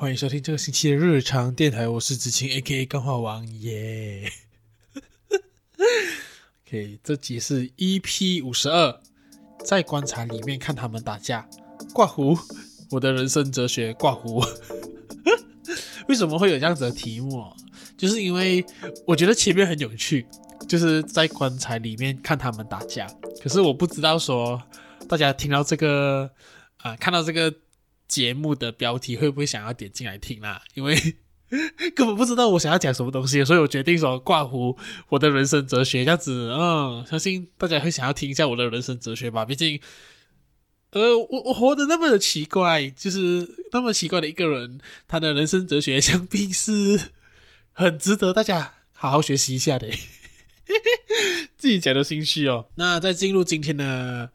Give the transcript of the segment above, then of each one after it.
欢迎收听这个星期的日常电台，我是子晴 A.K.A 钢化王耶。Yeah、OK，这集是 EP 五十二，在棺材里面看他们打架，挂胡，我的人生哲学挂胡。为什么会有这样子的题目？就是因为我觉得前面很有趣，就是在棺材里面看他们打架。可是我不知道说大家听到这个啊、看到这个节目的标题会不会想要点进来听啦？因为 根本不知道我想要讲什么东西，所以我决定说挂胡我的人生哲学这样子。嗯，相信大家会想要听一下我的人生哲学吧。毕竟，呃，我我活得那么的奇怪，就是那么奇怪的一个人，他的人生哲学想必是很值得大家好好学习一下的。自己讲的心虚哦。那在进入今天的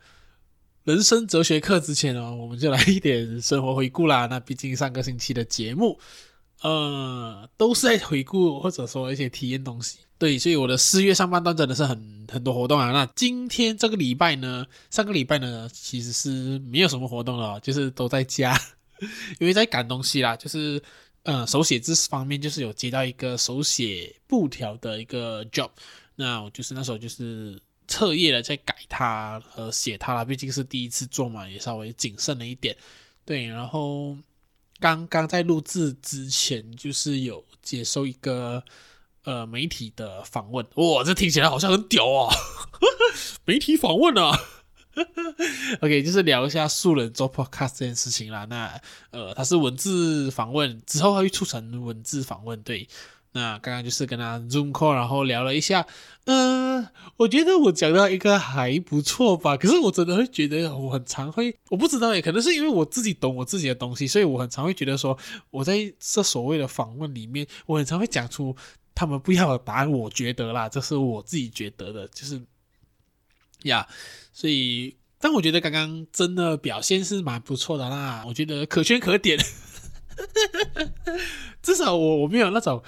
人生哲学课之前哦，我们就来一点生活回顾啦。那毕竟上个星期的节目，呃，都是在回顾或者说一些体验东西。对，所以我的四月上半段真的是很很多活动啊。那今天这个礼拜呢，上个礼拜呢，其实是没有什么活动了，就是都在家，因为在赶东西啦。就是呃，手写字方面，就是有接到一个手写布条的一个 job。那我就是那时候就是彻夜的在改它和写它了，毕竟是第一次做嘛，也稍微谨慎了一点。对，然后刚刚在录制之前，就是有接受一个呃媒体的访问，哇，这听起来好像很屌啊！媒体访问啊，OK，就是聊一下素人做 Podcast 这件事情啦。那呃，它是文字访问，之后会促成文字访问，对。那刚刚就是跟他 Zoom call，然后聊了一下，嗯、呃，我觉得我讲到一个还不错吧。可是我真的会觉得我很常会，我不知道也可能是因为我自己懂我自己的东西，所以我很常会觉得说，我在这所谓的访问里面，我很常会讲出他们不要的答案。我觉得啦，这是我自己觉得的，就是呀，所以，但我觉得刚刚真的表现是蛮不错的啦，我觉得可圈可点，至少我我没有那种。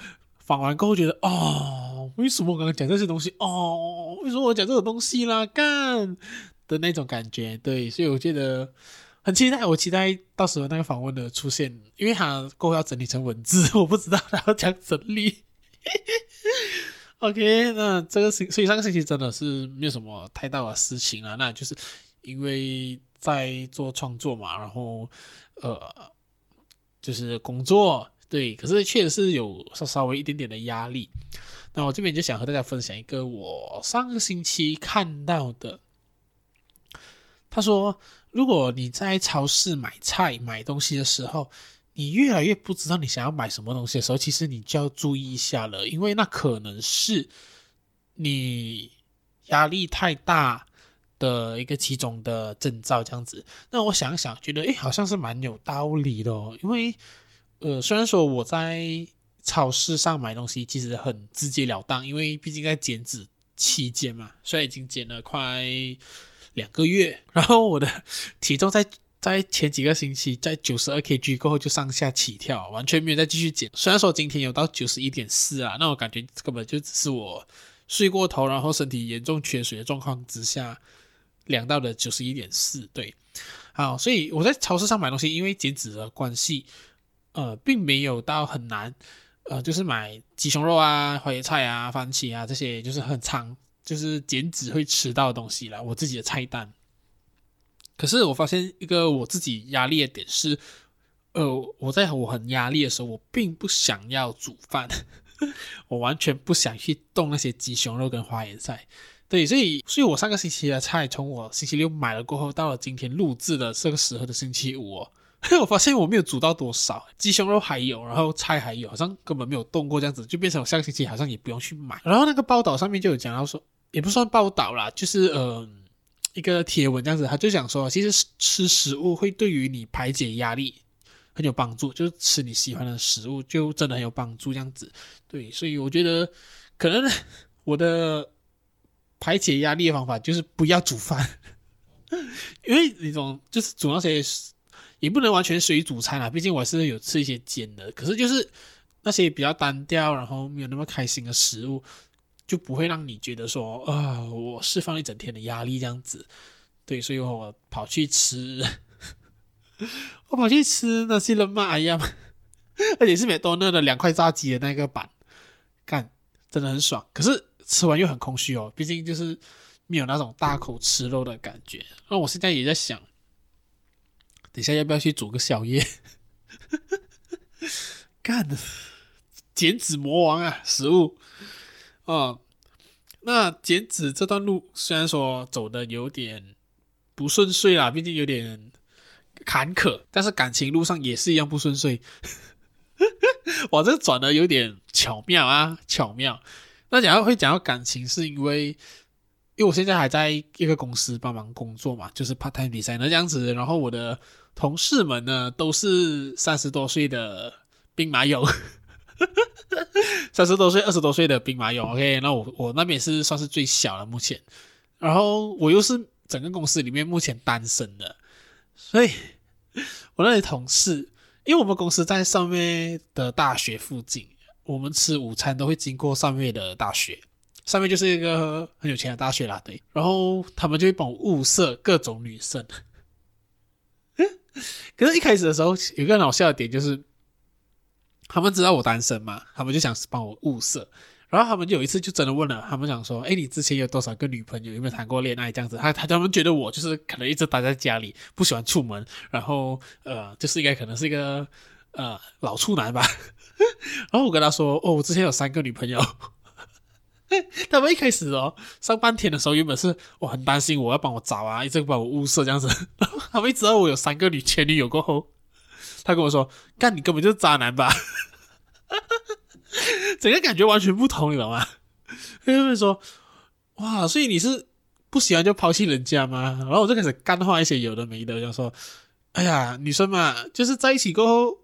访完过后觉得哦，为什么我刚刚讲这些东西哦？为什么我讲这种东西啦？干的那种感觉，对，所以我觉得很期待，我期待到时候那个访问的出现，因为他过后要整理成文字，我不知道他要讲整理。OK，那这个星，所以上个星期真的是没有什么太大的事情啊，那就是因为在做创作嘛，然后呃，就是工作。对，可是确实是有稍稍微一点点的压力。那我这边就想和大家分享一个我上个星期看到的。他说，如果你在超市买菜买东西的时候，你越来越不知道你想要买什么东西的时候，其实你就要注意一下了，因为那可能是你压力太大的一个其中的征兆。这样子，那我想想，觉得诶，好像是蛮有道理的哦，因为。呃，虽然说我在超市上买东西其实很直截了当，因为毕竟在减脂期间嘛，虽然已经减了快两个月，然后我的体重在在前几个星期在九十二 kg 过后就上下起跳，完全没有再继续减。虽然说今天有到九十一点四啊，那我感觉根本就只是我睡过头，然后身体严重缺水的状况之下量到的九十一点四。对，好，所以我在超市上买东西，因为减脂的关系。呃，并没有到很难，呃，就是买鸡胸肉啊、花椰菜啊、番茄啊这些，就是很常，就是减脂会吃到的东西啦。我自己的菜单。可是我发现一个我自己压力的点是，呃，我在我很压力的时候，我并不想要煮饭，我完全不想去动那些鸡胸肉跟花椰菜。对，所以，所以我上个星期的菜，从我星期六买了过后，到了今天录制的这个时候的星期五。我发现我没有煮到多少，鸡胸肉还有，然后菜还有，好像根本没有动过这样子，就变成我下个星期好像也不用去买。然后那个报道上面就有讲到说，也不算报道啦，就是呃一个贴文这样子，他就讲说，其实吃食物会对于你排解压力很有帮助，就是吃你喜欢的食物就真的很有帮助这样子。对，所以我觉得可能我的排解压力的方法就是不要煮饭，因为那种就是煮那些。也不能完全随煮餐啦，毕竟我是有吃一些煎的。可是就是那些比较单调，然后没有那么开心的食物，就不会让你觉得说啊，我释放一整天的压力这样子。对，所以我跑去吃，我跑去吃那些人嘛，哎呀，而且是美多乐的两块炸鸡的那个版，干真的很爽。可是吃完又很空虚哦，毕竟就是没有那种大口吃肉的感觉。那我现在也在想，等下要不要去煮个宵夜？干的，减脂魔王啊，食物哦。那减脂这段路虽然说走的有点不顺遂啦，毕竟有点坎坷，但是感情路上也是一样不顺遂。哇，这转的有点巧妙啊，巧妙。那讲到会讲到感情，是因为因为我现在还在一个公司帮忙工作嘛，就是 part time designer 这样子。然后我的同事们呢，都是三十多岁的兵马俑，三十多岁、二十多岁的兵马俑。OK，那我我那边是算是最小的目前，然后我又是整个公司里面目前单身的，所以 我那里同事。因为我们公司在上面的大学附近，我们吃午餐都会经过上面的大学，上面就是一个很有钱的大学啦，对。然后他们就会帮我物色各种女生。可是，一开始的时候有一个很好笑的点，就是他们知道我单身嘛，他们就想帮我物色。然后他们有一次就真的问了，他们想说：“哎，你之前有多少个女朋友？有没有谈过恋爱？这样子？”他他他们觉得我就是可能一直待在家里，不喜欢出门，然后呃，就是应该可能是一个呃老处男吧。然后我跟他说：“哦，我之前有三个女朋友。” 他们一开始哦，上半天的时候原本是我很担心我要帮我找啊，一直帮我物色这样子。他们一知道我有三个女前女友过后，他跟我说：“干，你根本就是渣男吧？” 整个感觉完全不同，你知道吗？他就会说：“哇，所以你是不喜欢就抛弃人家吗？”然后我就开始干话一些有的没的，就说：“哎呀，女生嘛，就是在一起过后，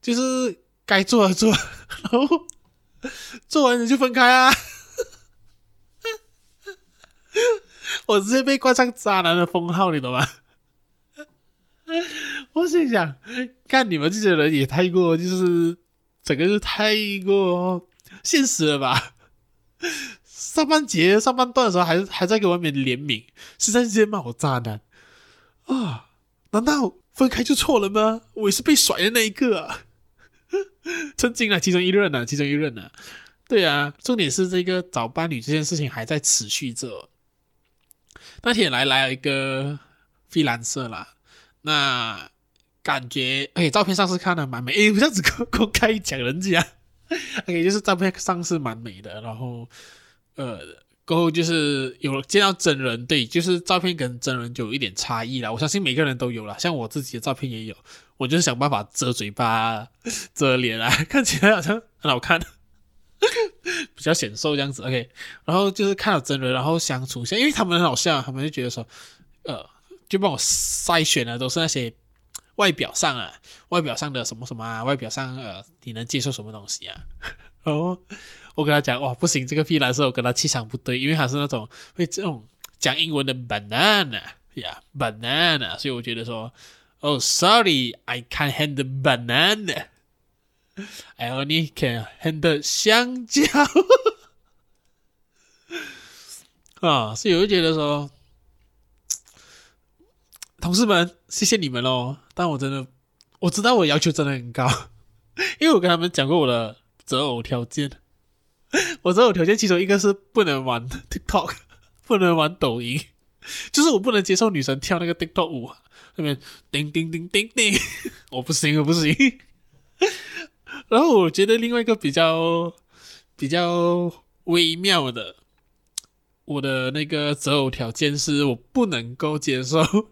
就是该做的做，然后 做完了就分开啊。”我直接被冠上渣男的封号，你懂吗？我心想，看你们这些人也太过就是。整个是太过现实了吧？上半节上半段的时候还还在给外面联名，是在直接骂我渣男啊？难道分开就错了吗？我也是被甩的那一个啊！曾经啊，其中一任啊，其中一任啊，对啊，重点是这个找伴侣这件事情还在持续着。那天来来了一个菲蓝色啦，那。感觉哎，照片上是看的蛮美，哎，不这样子公公开讲人家，OK，就是照片上是蛮美的，然后呃，过后就是有见到真人，对，就是照片跟真人就有一点差异啦。我相信每个人都有啦，像我自己的照片也有，我就是想办法遮嘴巴、遮脸啊，看起来好像很好看，比较显瘦这样子，OK。然后就是看到真人，然后相处一下，因为他们很好笑，他们就觉得说，呃，就帮我筛选的都是那些。外表上啊，外表上的什么什么啊，外表上呃，你能接受什么东西啊？哦，我跟他讲，哇，不行，这个屁男生我跟他气场不对，因为他是那种会这种讲英文的 banana 呀、，banana，所以我觉得说，oh，sorry，I can't handle banana，I only can handle 香蕉，啊，所以我就觉得说。同事们，谢谢你们喽！但我真的，我知道我要求真的很高，因为我跟他们讲过我的择偶条件。我择偶条件其中一个是不能玩 TikTok，不能玩抖音，就是我不能接受女生跳那个 TikTok 舞，那边叮叮叮叮叮，我不行，我不行。然后我觉得另外一个比较比较微妙的，我的那个择偶条件是我不能够接受。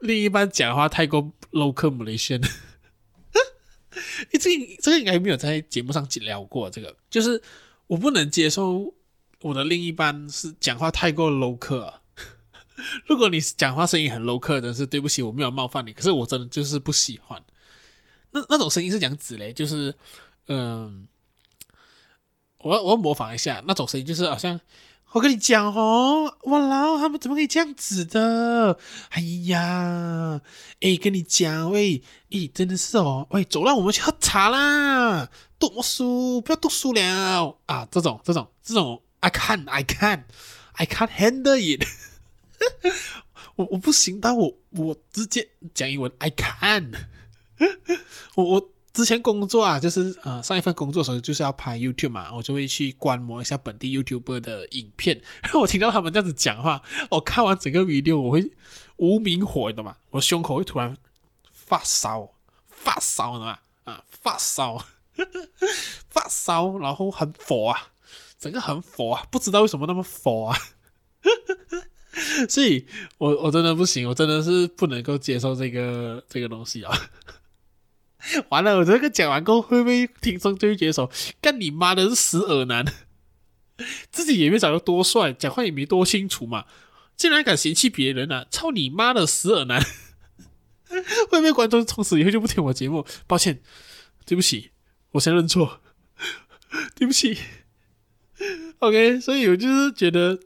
另一半讲话太过 local Malaysian，这这个应该没有在节目上聊过。这个就是我不能接受我的另一半是讲话太过 local。如果你讲话声音很 local，真是对不起，我没有冒犯你。可是我真的就是不喜欢那那种声音是讲子嘞，就是嗯，我我要模仿一下那种声音，就是好像。我跟你讲哦，哇啦，他们怎么可以这样子的？哎呀，哎，跟你讲，喂，咦，真的是哦，喂，走啦，我们去喝茶啦，读书，不要读书了啊！这种，这种，这种，I can't，I can't，I can't handle it。我我不行，但我我直接讲英文，I can。我我。之前工作啊，就是呃上一份工作的时候就是要拍 YouTube 嘛，我就会去观摩一下本地 YouTuber 的影片。然 后我听到他们这样子讲话，我看完整个 video 我会无名火，你懂吗？我胸口会突然发烧，发烧，你知道吗？啊，发烧，发烧，然后很火啊，整个很火啊，不知道为什么那么火啊。所以我我真的不行，我真的是不能够接受这个这个东西啊。完了，我这个讲完过后，会不会听众就会觉得说，干你妈的是死耳男，自己也没长得多帅，讲话也没多清楚嘛，竟然敢嫌弃别人啊！操你妈的死耳男！会不会观众从此以后就不听我节目？抱歉，对不起，我先认错，对不起。OK，所以我就是觉得，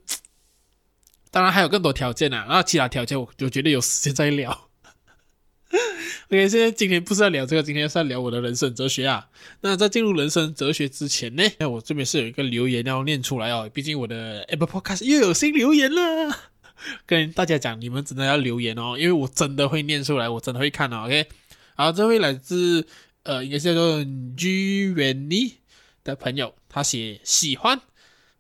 当然还有更多条件啊，然后其他条件我我觉得有时间再聊。OK，现在今天不是要聊这个，今天是要聊我的人生哲学啊。那在进入人生哲学之前呢，那我这边是有一个留言要念出来哦。毕竟我的 Apple Podcast 又有新留言了，跟大家讲，你们真的要留言哦，因为我真的会念出来，我真的会看哦。OK，好，这位来自呃，应该叫做 G Rennie 的朋友，他写喜欢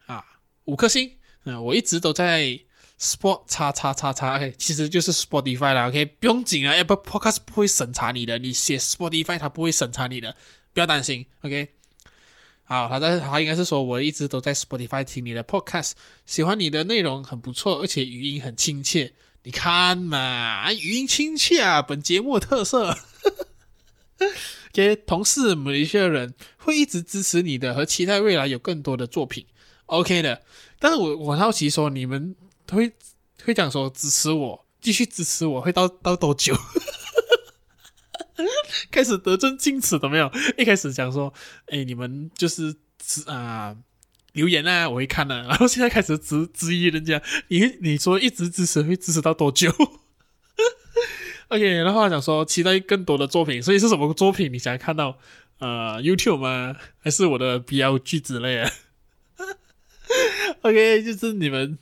啊，五颗星。嗯、我一直都在。Spot 叉叉叉叉，OK，其实就是 Spotify 啦，OK，不用紧啊要不 Podcast 不会审查你的，你写 Spotify 它不会审查你的，不要担心，OK。好，他在他应该是说我一直都在 Spotify 听你的 Podcast，喜欢你的内容很不错，而且语音很亲切，你看嘛，语音亲切啊，本节目特色。OK，同事某一些人会一直支持你的，和期待未来有更多的作品，OK 的。但是我我好奇说你们。会会讲说支持我，继续支持我，会到到多久？开始得寸进尺了没有？一开始讲说，哎，你们就是支啊留言啊，我会看的、啊。然后现在开始质质疑人家，你你说一直支持，会支持到多久？OK，然后讲说期待更多的作品，所以是什么作品？你想看到呃 YouTube 吗？还是我的 BLG 之类的？OK，就是你们。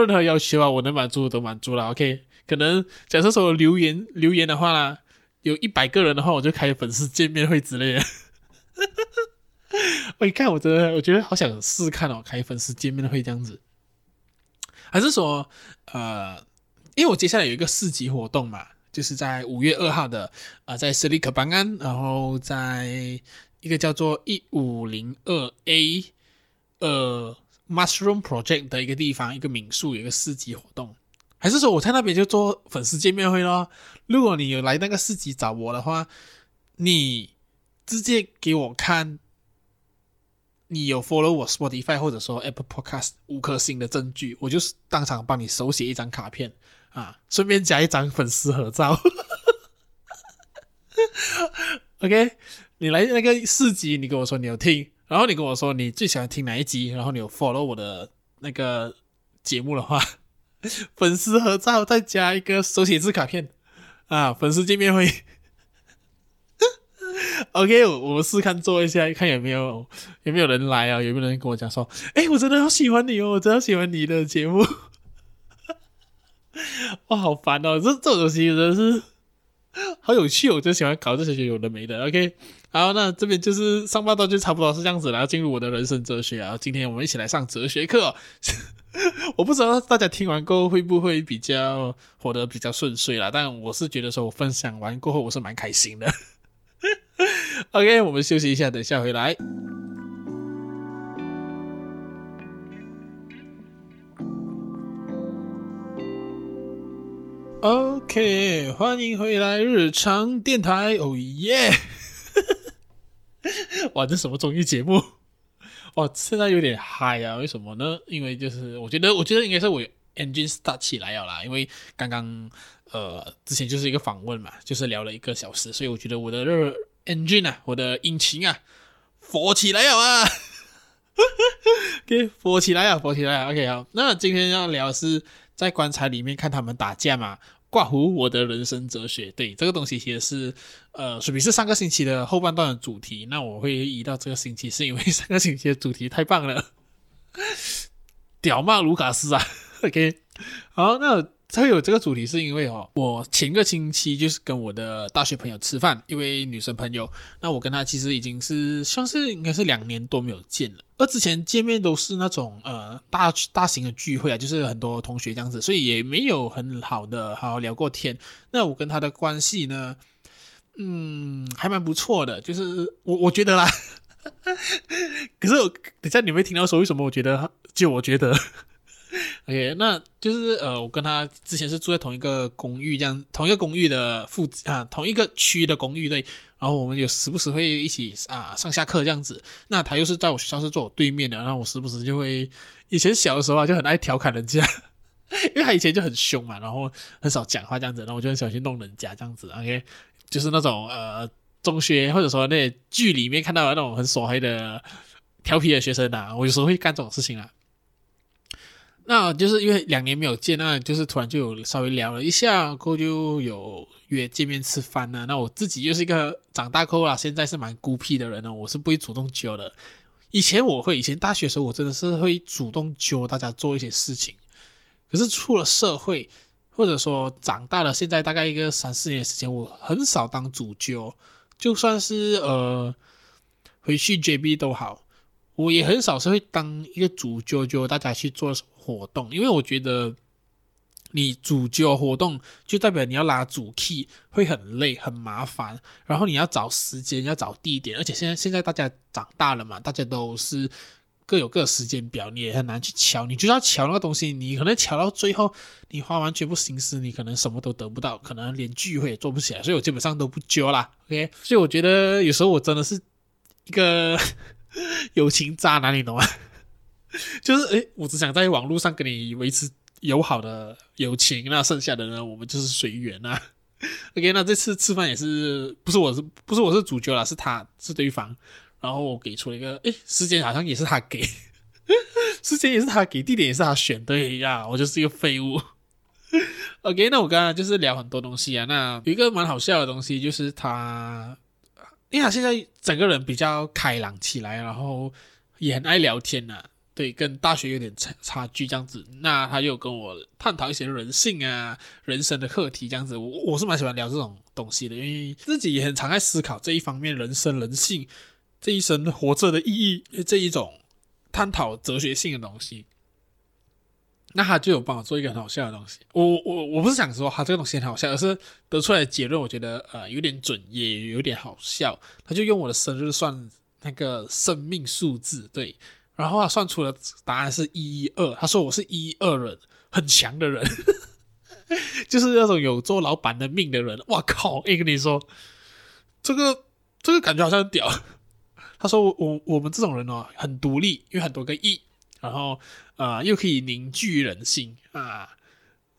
任何要求啊，我能满足都满足了。OK，可能假设说留言留言的话啦，有一百个人的话，我就开粉丝见面会之类的。我一看，我真的我觉得好想试试看哦，开粉丝见面会这样子。还是说，呃，因为我接下来有一个市集活动嘛，就是在五月二号的啊、呃，在斯里克班安，然后在一个叫做一五零二 A，呃。Mushroom Project 的一个地方，一个民宿，有一个市集活动，还是说我在那边就做粉丝见面会咯？如果你有来那个市集找我的话，你直接给我看，你有 follow 我 Spotify 或者说 Apple Podcast 五颗星的证据，我就是当场帮你手写一张卡片啊，顺便加一张粉丝合照。OK，你来那个市集，你跟我说你有听。然后你跟我说你最喜欢听哪一集，然后你有 follow 我的那个节目的话，粉丝合照再加一个手写字卡片啊，粉丝见面会。OK，我我们试看做一下，看有没有有没有人来啊？有没有人跟我讲说，哎，我真的好喜欢你哦，我真的喜欢你的节目。哇，好烦哦，这这种东西真的是 好有趣哦，我就喜欢搞这些有的没的。OK。好，那这边就是上半段就差不多是这样子了，然后进入我的人生哲学啊。今天我们一起来上哲学课。我不知道大家听完过后会不会比较活得比较顺遂啦，但我是觉得说我分享完过后我是蛮开心的。OK，我们休息一下，等下回来。OK，欢迎回来日常电台，哦耶！哇，这什么综艺节目？哇，现在有点嗨啊！为什么呢？因为就是我觉得，我觉得应该是我 engine start 起来了啦。因为刚刚呃之前就是一个访问嘛，就是聊了一个小时，所以我觉得我的热 engine 啊，我的引擎啊，火起来了啊！OK，火起来啊，火起来啊！OK，好，那今天要聊的是在棺材里面看他们打架嘛。挂糊我的人生哲学，对这个东西其实是，呃，属于是上个星期的后半段的主题。那我会移到这个星期，是因为上个星期的主题太棒了，屌骂卢卡斯啊！OK，好，那会有这个主题，是因为哦，我前个星期就是跟我的大学朋友吃饭，一位女生朋友。那我跟她其实已经是算是应该是两年多没有见了。而之前见面都是那种呃大大型的聚会啊，就是很多同学这样子，所以也没有很好的好好聊过天。那我跟她的关系呢，嗯，还蛮不错的，就是我我觉得啦。可是我等下你会听到说为什么？我觉得就我觉得。OK，那就是呃，我跟他之前是住在同一个公寓，这样同一个公寓的附啊，同一个区的公寓对。然后我们有时不时会一起啊上下课这样子。那他又是在我学校是坐我对面的，然后我时不时就会以前小的时候啊就很爱调侃人家，因为他以前就很凶嘛，然后很少讲话这样子，然后我就很小心弄人家这样子。OK，就是那种呃中学或者说那剧里面看到的那种很耍黑的调皮的学生啊，我有时候会干这种事情啊。那就是因为两年没有见，那就是突然就有稍微聊了一下，过后就有约见面吃饭呢。那我自己又是一个长大后啊，现在是蛮孤僻的人呢，我是不会主动揪的。以前我会，以前大学的时候我真的是会主动揪大家做一些事情。可是出了社会，或者说长大了，现在大概一个三四年的时间，我很少当主揪，就算是呃回去 JB 都好。我也很少是会当一个主揪揪大家去做什活动，因为我觉得你主揪活动就代表你要拉主 key，会很累很麻烦，然后你要找时间要找地点，而且现在现在大家长大了嘛，大家都是各有各时间表，你也很难去敲，你就要敲那个东西，你可能敲到最后，你花完全部心思，你可能什么都得不到，可能连聚会也做不起来，所以我基本上都不揪啦，OK，所以我觉得有时候我真的是一个。友情渣男，你懂吗？就是诶，我只想在网络上跟你维持友好的友情，那剩下的呢，我们就是随缘啊。OK，那这次吃饭也是不是我是不是我是主角啦，是他是对方，然后我给出了一个诶，时间好像也是他给，时间也是他给，地点也是他选，对呀，我就是一个废物。OK，那我刚刚就是聊很多东西啊，那有一个蛮好笑的东西就是他。因为他现在整个人比较开朗起来，然后也很爱聊天呐、啊，对，跟大学有点差差距这样子。那他又跟我探讨一些人性啊、人生的课题这样子，我我是蛮喜欢聊这种东西的，因为自己也很常在思考这一方面人生、人性这一生活着的意义这一种探讨哲学性的东西。那他就有帮我做一个很好笑的东西，我我我不是想说他这个东西很好笑，而是得出来的结论，我觉得呃有点准，也有点好笑。他就用我的生日算那个生命数字，对，然后他算出了答案是一一二，他说我是一一二人，很强的人，就是那种有做老板的命的人。哇靠！哎，跟你说，这个这个感觉好像很屌。他说我我们这种人哦，很独立，因为很多个一。然后，呃，又可以凝聚人心啊！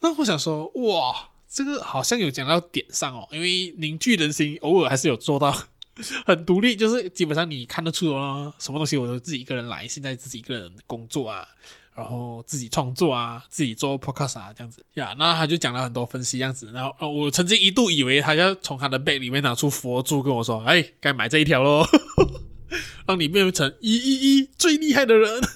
那我想说，哇，这个好像有讲到点上哦，因为凝聚人心偶尔还是有做到，很独立，就是基本上你看得出哦，什么东西我都自己一个人来，现在自己一个人工作啊，然后自己创作啊，自己做 podcast 啊，这样子呀。那他就讲了很多分析，这样子。然后，呃，我曾经一度以为他要从他的背里面拿出佛珠跟我说：“哎，该买这一条喽，让你变成一一一最厉害的人。”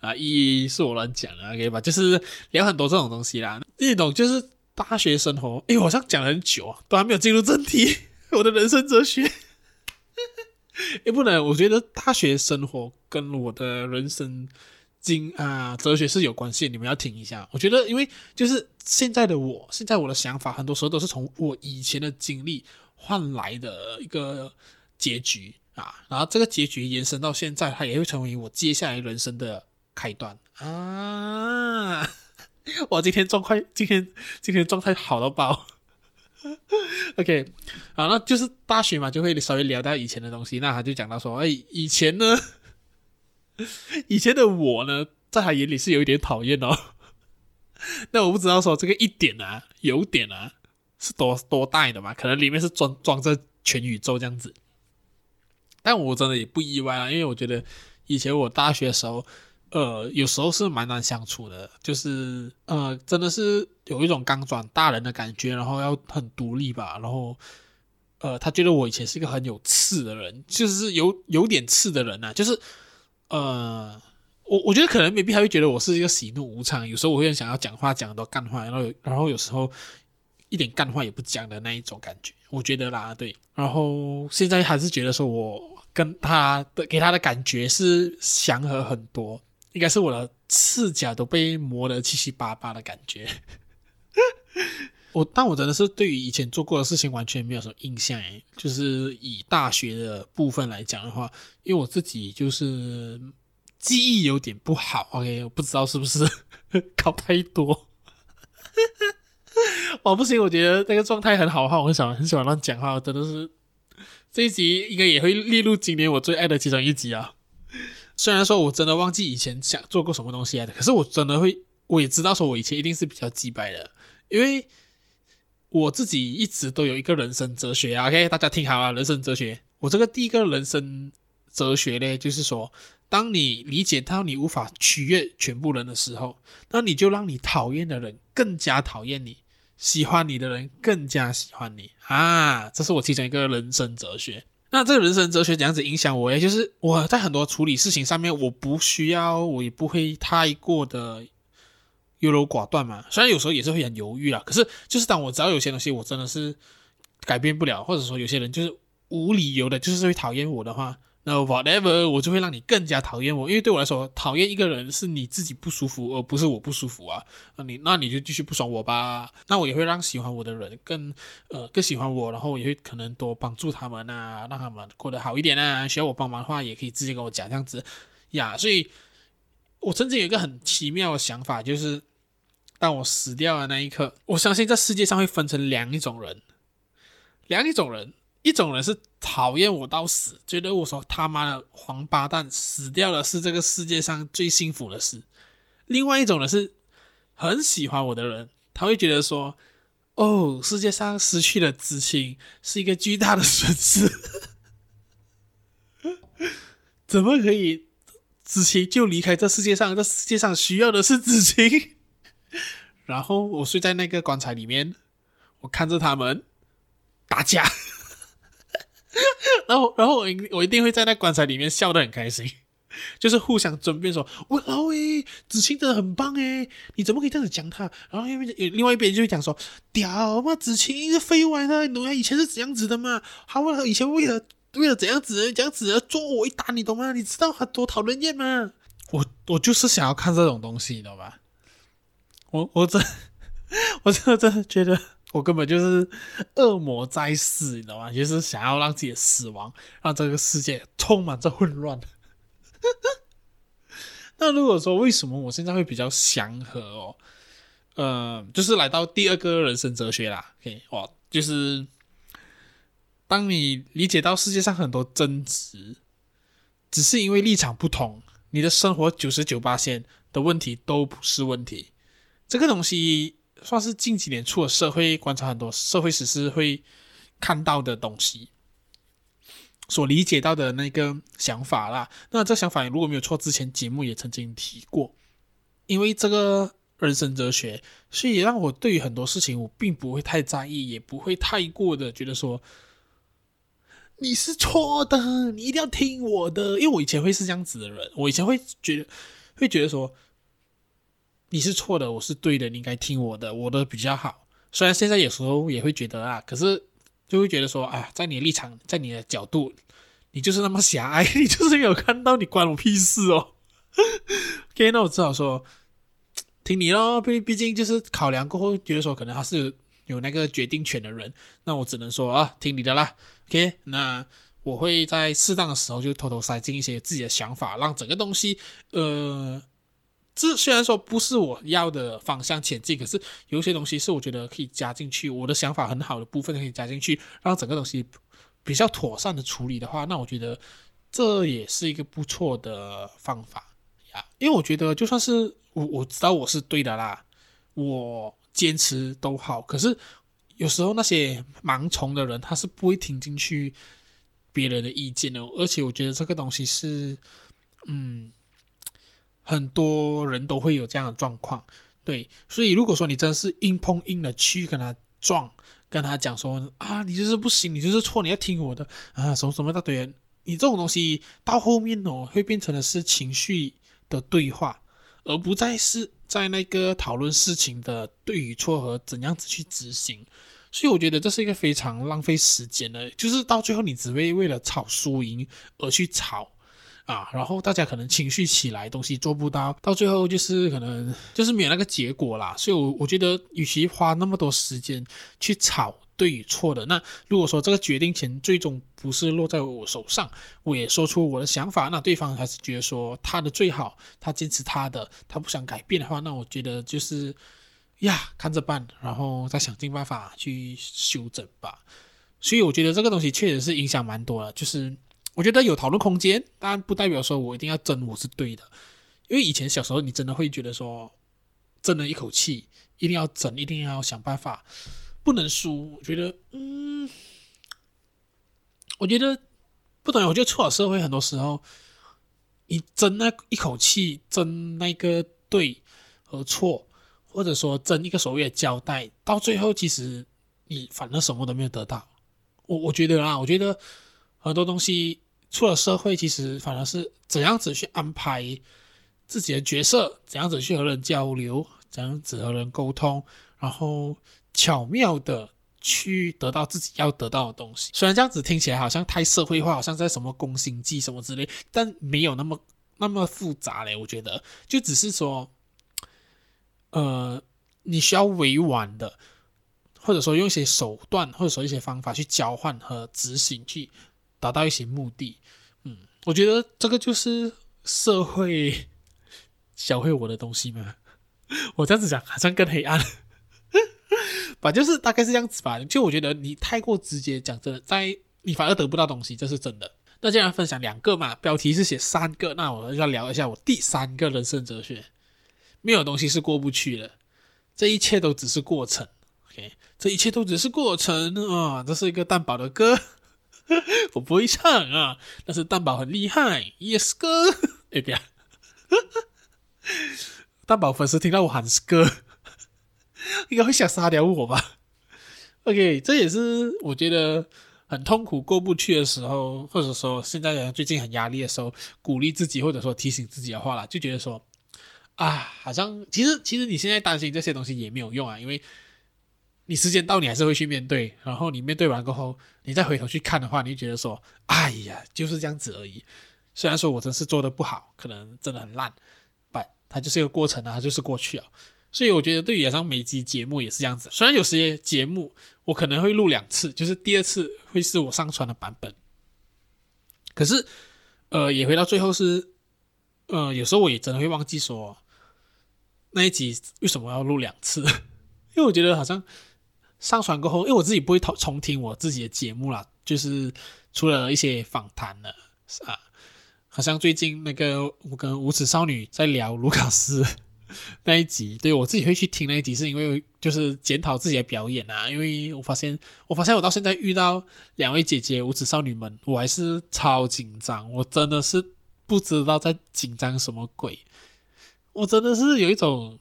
啊，一是我乱讲的，OK 吧？就是聊很多这种东西啦，那种就是大学生活。哎，我好像讲了很久啊，都还没有进入正题。我的人生哲学，也，不能，我觉得大学生活跟我的人生经啊哲学是有关系，你们要听一下。我觉得，因为就是现在的我，现在我的想法，很多时候都是从我以前的经历换来的一个结局。啊，然后这个结局延伸到现在，它也会成为我接下来人生的开端啊！我今天状态，今天今天状态好到爆。OK，好，那就是大学嘛，就会稍微聊到以前的东西。那他就讲到说，哎，以前呢，以前的我呢，在他眼里是有一点讨厌哦。那我不知道说这个一点啊，有点啊，是多多大的嘛？可能里面是装装着全宇宙这样子。但我真的也不意外啊，因为我觉得以前我大学的时候，呃，有时候是蛮难相处的，就是呃，真的是有一种刚转大人的感觉，然后要很独立吧，然后呃，他觉得我以前是一个很有刺的人，就是有有点刺的人呐、啊，就是呃，我我觉得可能未必还会觉得我是一个喜怒无常，有时候我会想要讲话讲到干话，然后然后有时候一点干话也不讲的那一种感觉，我觉得啦，对。然后现在还是觉得说我跟他的给他的感觉是祥和很多，应该是我的刺甲都被磨得七七八八的感觉。我但我真的是对于以前做过的事情完全没有什么印象诶，就是以大学的部分来讲的话，因为我自己就是记忆有点不好，OK，我不知道是不是 搞太多。哦，不行，我觉得那个状态很好的话，我很喜欢很喜欢乱讲话，真的是这一集应该也会列入今年我最爱的其中一集啊。虽然说我真的忘记以前想做过什么东西来的，可是我真的会，我也知道说我以前一定是比较机掰的，因为。我自己一直都有一个人生哲学啊，OK，大家听好啊，人生哲学。我这个第一个人生哲学呢，就是说，当你理解到你无法取悦全部人的时候，那你就让你讨厌的人更加讨厌你，喜欢你的人更加喜欢你啊！这是我其中一个人生哲学。那这个人生哲学怎样子影响我？也就是我在很多处理事情上面，我不需要，我也不会太过的。优柔寡断嘛，虽然有时候也是会很犹豫啦，可是就是当我知道有些东西我真的是改变不了，或者说有些人就是无理由的，就是会讨厌我的话，那 whatever 我就会让你更加讨厌我，因为对我来说，讨厌一个人是你自己不舒服，而不是我不舒服啊。那你那你就继续不爽我吧，那我也会让喜欢我的人更呃更喜欢我，然后也会可能多帮助他们啊，让他们过得好一点啊。需要我帮忙的话，也可以直接跟我讲这样子呀。所以我曾经有一个很奇妙的想法，就是。当我死掉的那一刻，我相信这世界上会分成两种人，两种人，一种人是讨厌我到死，觉得我说他妈的黄八蛋死掉了是这个世界上最幸福的事；另外一种人是很喜欢我的人，他会觉得说，哦，世界上失去了知青是一个巨大的损失，怎么可以知青就离开这世界上？这世界上需要的是知青。然后我睡在那个棺材里面，我看着他们打架，然后然后我我一定会在那棺材里面笑得很开心，就是互相争辩说：“哇哦诶，子清真的很棒诶，你怎么可以这样子讲他？”然后因为另外一边就会讲说：“屌嘛，子清是废物啊，你？以前是这样子的嘛，他为了以前为了为了怎样子怎样子做我一打，你懂吗？你知道他多讨人厌吗？我我就是想要看这种东西，你懂吧？”我我真，我真的真的觉得我根本就是恶魔在世，你知道吗？就是想要让自己死亡让这个世界充满着混乱。那如果说为什么我现在会比较祥和哦？呃，就是来到第二个人生哲学啦。OK，哇，就是当你理解到世界上很多争执，只是因为立场不同，你的生活九十九八线的问题都不是问题。这个东西算是近几年出了社会观察很多社会时事会看到的东西，所理解到的那个想法啦。那这想法如果没有错，之前节目也曾经提过。因为这个人生哲学，所以让我对于很多事情我并不会太在意，也不会太过的觉得说你是错的，你一定要听我的。因为我以前会是这样子的人，我以前会觉得会觉得说。你是错的，我是对的，你应该听我的，我的比较好。虽然现在有时候也会觉得啊，可是就会觉得说，啊，在你的立场，在你的角度，你就是那么狭隘，你就是没有看到，你关我屁事哦。OK，那我只好说听你咯，毕毕竟就是考量过后，觉得说可能他是有，有那个决定权的人，那我只能说啊，听你的啦。OK，那我会在适当的时候就偷偷塞进一些自己的想法，让整个东西，呃。这虽然说不是我要的方向前进，可是有些东西是我觉得可以加进去，我的想法很好的部分可以加进去，让整个东西比较妥善的处理的话，那我觉得这也是一个不错的方法呀。因为我觉得就算是我我知道我是对的啦，我坚持都好，可是有时候那些盲从的人他是不会听进去别人的意见的，而且我觉得这个东西是嗯。很多人都会有这样的状况，对，所以如果说你真是硬碰硬的去跟他撞，跟他讲说啊，你就是不行，你就是错，你要听我的啊，什么什么一大堆，你这种东西到后面哦，会变成的是情绪的对话，而不再是在那个讨论事情的对与错和怎样子去执行。所以我觉得这是一个非常浪费时间的，就是到最后你只会为了吵输赢而去吵啊，然后大家可能情绪起来，东西做不到，到最后就是可能就是没有那个结果啦。所以我，我觉得与其花那么多时间去吵对与错的，那如果说这个决定权最终不是落在我手上，我也说出我的想法，那对方还是觉得说他的最好，他坚持他的，他不想改变的话，那我觉得就是。呀，看着办，然后再想尽办法去修整吧。所以我觉得这个东西确实是影响蛮多的。就是我觉得有讨论空间，但不代表说我一定要争我是对的。因为以前小时候你真的会觉得说，争了一口气，一定要争，一定要想办法，不能输。我觉得，嗯，我觉得不懂。我觉得出了社会，很多时候你争那一口气，争那个对和错。或者说争一个所谓的交代，到最后其实你反而什么都没有得到。我我觉得啊，我觉得很多东西出了社会，其实反而是怎样子去安排自己的角色，怎样子去和人交流，怎样子和人沟通，然后巧妙的去得到自己要得到的东西。虽然这样子听起来好像太社会化，好像在什么宫心计什么之类，但没有那么那么复杂嘞。我觉得就只是说。呃，你需要委婉的，或者说用一些手段，或者说一些方法去交换和执行，去达到一些目的。嗯，我觉得这个就是社会教会我的东西嘛。我这样子讲好像更黑暗，反正就是大概是这样子吧。就我觉得你太过直接讲真的，在你反而得不到东西，这是真的。那既然分享两个嘛，标题是写三个，那我要聊一下我第三个人生哲学。没有东西是过不去的，这一切都只是过程。OK，这一切都只是过程啊！这是一个蛋堡的歌，我不会唱啊，但是蛋堡很厉害，Yes 哥，哎呀，蛋宝粉丝听到我喊歌，应该会想杀掉我吧？OK，这也是我觉得很痛苦过不去的时候，或者说现在人最近很压力的时候，鼓励自己或者说提醒自己的话啦，就觉得说。啊，好像其实其实你现在担心这些东西也没有用啊，因为你时间到你还是会去面对，然后你面对完过后，你再回头去看的话，你就觉得说，哎呀，就是这样子而已。虽然说我真是做的不好，可能真的很烂，but 它就是一个过程啊，它就是过去了。所以我觉得对于像每集节目也是这样子，虽然有些节目我可能会录两次，就是第二次会是我上传的版本，可是呃，也回到最后是，呃，有时候我也真的会忘记说。那一集为什么要录两次？因为我觉得好像上传过后，因为我自己不会重重听我自己的节目啦，就是除了一些访谈了啊，好像最近那个我跟无耻少女在聊卢卡斯 那一集，对，我自己会去听那一集，是因为就是检讨自己的表演啊，因为我发现我发现我到现在遇到两位姐姐无耻少女们，我还是超紧张，我真的是不知道在紧张什么鬼。我真的是有一种，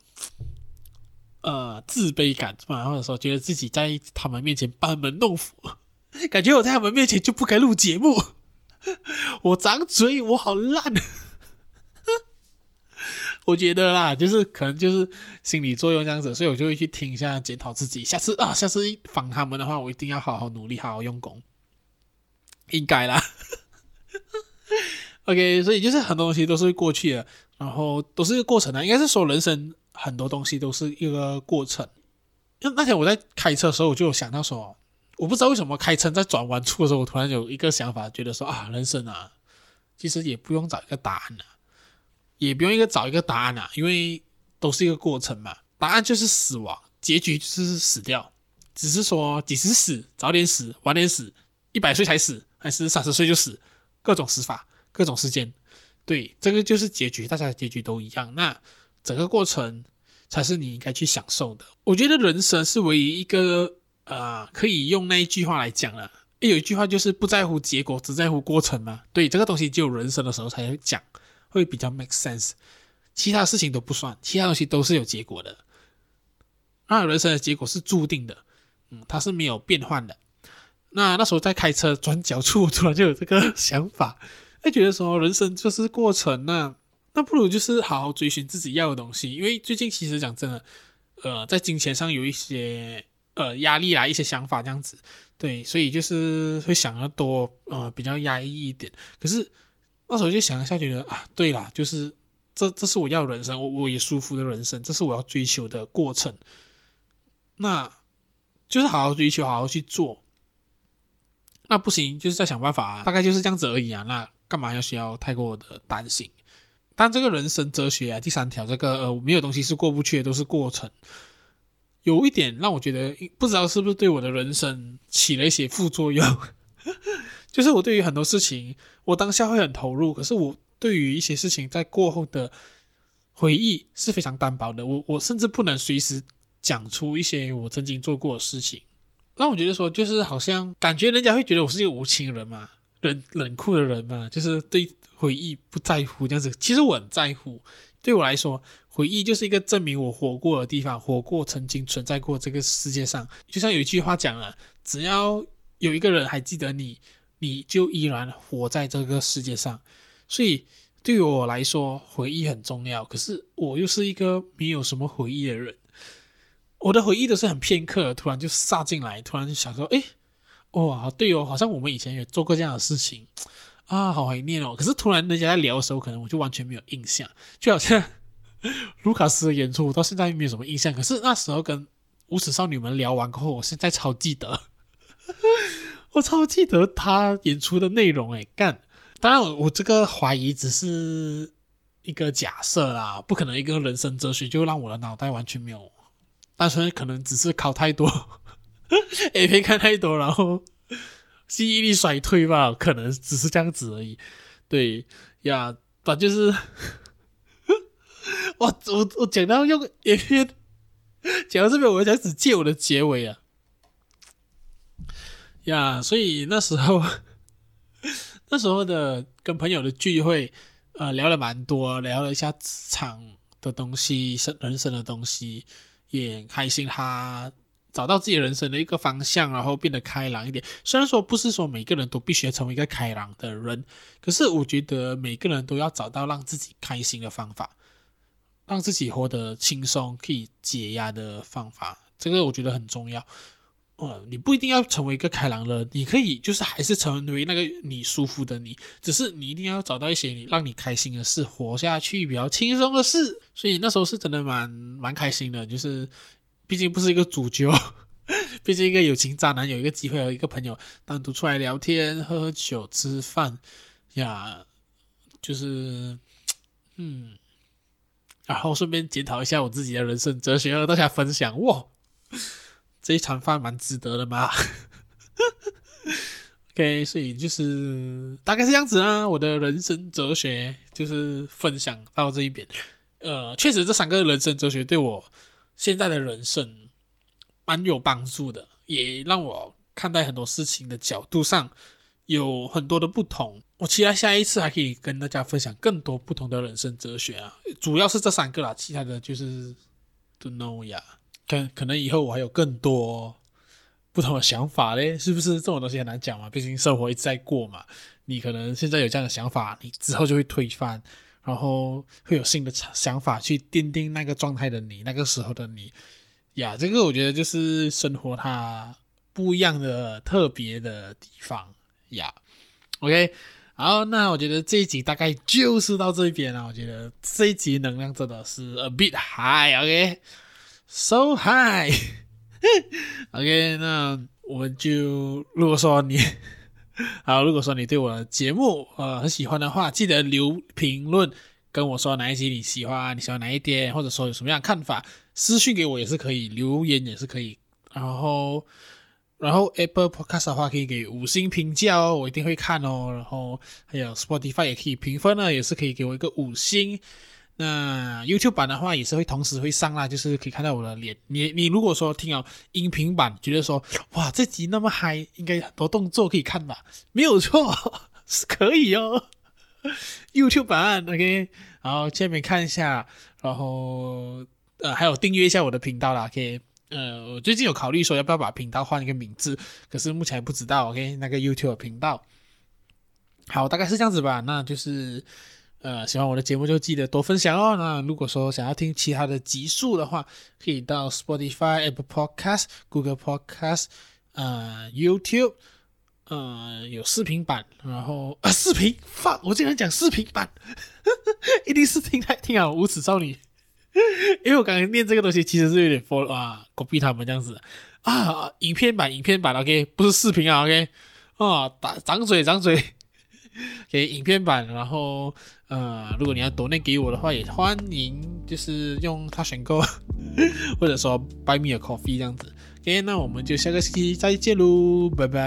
呃，自卑感嘛，或者说觉得自己在他们面前班门弄斧，感觉我在他们面前就不该录节目。我张嘴，我好烂。我觉得啦，就是可能就是心理作用这样子，所以我就会去听一下，检讨自己。下次啊，下次一访他们的话，我一定要好好努力，好好用功。应该啦。OK，所以就是很多东西都是过去的。然后都是一个过程啊，应该是说人生很多东西都是一个过程。那那天我在开车的时候，我就有想到说，我不知道为什么开车在转弯处的时候，我突然有一个想法，觉得说啊，人生啊，其实也不用找一个答案啊，也不用一个找一个答案啊，因为都是一个过程嘛。答案就是死亡，结局就是死掉，只是说几时死，早点死，晚点死，一百岁才死，还是三十岁就死，各种死法，各种时间。对，这个就是结局，大家的结局都一样。那整个过程才是你应该去享受的。我觉得人生是唯一一个呃，可以用那一句话来讲了。有一句话就是不在乎结果，只在乎过程嘛。对，这个东西只有人生的时候才会讲，会比较 make sense。其他事情都不算，其他东西都是有结果的。那人生的结果是注定的，嗯，它是没有变换的。那那时候在开车转角处，突然就有这个想法。会觉得说人生就是过程，那那不如就是好好追寻自己要的东西。因为最近其实讲真的，呃，在金钱上有一些呃压力啊，一些想法这样子，对，所以就是会想要多，呃，比较压抑一点。可是那时候就想一下，觉得啊，对啦，就是这这是我要的人生，我我也舒服的人生，这是我要追求的过程。那就是好好追求，好好去做。那不行，就是在想办法啊，大概就是这样子而已啊。那干嘛要需要太过的担心？但这个人生哲学啊，第三条，这个呃，没有东西是过不去的，都是过程。有一点让我觉得，不知道是不是对我的人生起了一些副作用，就是我对于很多事情，我当下会很投入，可是我对于一些事情在过后的回忆是非常单薄的。我我甚至不能随时讲出一些我曾经做过的事情。让我觉得说，就是好像感觉人家会觉得我是一个无情人嘛，冷冷酷的人嘛，就是对回忆不在乎这样子。其实我很在乎，对我来说，回忆就是一个证明我活过的地方，活过曾经存在过这个世界上。就像有一句话讲了，只要有一个人还记得你，你就依然活在这个世界上。所以对于我来说，回忆很重要。可是我又是一个没有什么回忆的人。我的回忆都是很片刻，突然就杀进来，突然就想说，诶，哇，对哦，好像我们以前也做过这样的事情啊，好怀念哦。可是突然人家在聊的时候，可能我就完全没有印象，就好像 卢卡斯的演出，我到现在没有什么印象。可是那时候跟无耻少女们聊完过后，我现在超记得，我超记得他演出的内容，诶，干。当然我，我这个怀疑只是一个假设啦，不可能一个人生哲学就让我的脑袋完全没有。单纯可能只是考太多 A 片看太多，然后记忆力衰退吧，可能只是这样子而已。对呀，反正就是 我我我讲到用 A 片，讲到这边，我就开始借我的结尾啊。呀，所以那时候 那时候的跟朋友的聚会，呃，聊了蛮多，聊了一下职场的东西，生人生的东西。也开心，他找到自己人生的一个方向，然后变得开朗一点。虽然说不是说每个人都必须要成为一个开朗的人，可是我觉得每个人都要找到让自己开心的方法，让自己活得轻松、可以解压的方法。这个我觉得很重要。呃，你不一定要成为一个开朗的人，你可以就是还是成为那个你舒服的你，只是你一定要找到一些你让你开心的事，活下去比较轻松的事。所以那时候是真的蛮蛮开心的，就是毕竟不是一个主角，毕竟一个友情渣男有一个机会和一个朋友单独出来聊天、喝喝酒、吃饭呀，就是嗯，然后顺便检讨一下我自己的人生哲学和大家分享哇。这一餐饭蛮值得的嘛？OK，所以就是大概是这样子啊。我的人生哲学就是分享到这一边。呃，确实这三个人生哲学对我现在的人生蛮有帮助的，也让我看待很多事情的角度上有很多的不同。我期待下一次还可以跟大家分享更多不同的人生哲学啊，主要是这三个啦，其他的就是 don't know 呀。可可能以后我还有更多不同的想法嘞，是不是？这种东西很难讲嘛，毕竟生活一直在过嘛。你可能现在有这样的想法，你之后就会推翻，然后会有新的想法去奠定那个状态的你，那个时候的你呀。这个我觉得就是生活它不一样的特别的地方呀。OK，好，那我觉得这一集大概就是到这边了。我觉得这一集能量真的是 a bit high，OK。So high，OK，那我们就如果说你 好，如果说你对我的节目呃很喜欢的话，记得留评论跟我说哪一集你喜欢，你喜欢哪一点，或者说有什么样的看法，私讯给我也是可以，留言也是可以。然后，然后 Apple Podcast 的话可以给五星评价哦，我一定会看哦。然后还有 Spotify 也可以评分呢，也是可以给我一个五星。那 YouTube 版的话也是会同时会上啦，就是可以看到我的脸。你你如果说听了音频版，觉得说哇这集那么嗨，应该很多动作可以看吧？没有错，是可以哦。YouTube 版 OK，然后下面看一下，然后呃还有订阅一下我的频道啦。OK，呃我最近有考虑说要不要把频道换一个名字，可是目前还不知道。OK，那个 YouTube 频道，好，大概是这样子吧。那就是。呃，喜欢我的节目就记得多分享哦。那如果说想要听其他的集数的话，可以到 Spotify、Apple Podcast、Google Podcast、呃 YouTube，呃有视频版，然后啊视频放，我竟然讲视频版，一定是听太听啊无耻少女，因为我刚刚念这个东西其实是有点疯啊狗逼他们这样子啊，影片版影片版 OK，不是视频啊 OK，啊打掌嘴掌嘴。给影片版，然后呃，如果你要 donate 给我的话，也欢迎，就是用它选购，或者说 buy me a coffee 这样子。OK，那我们就下个星期再见喽，拜拜。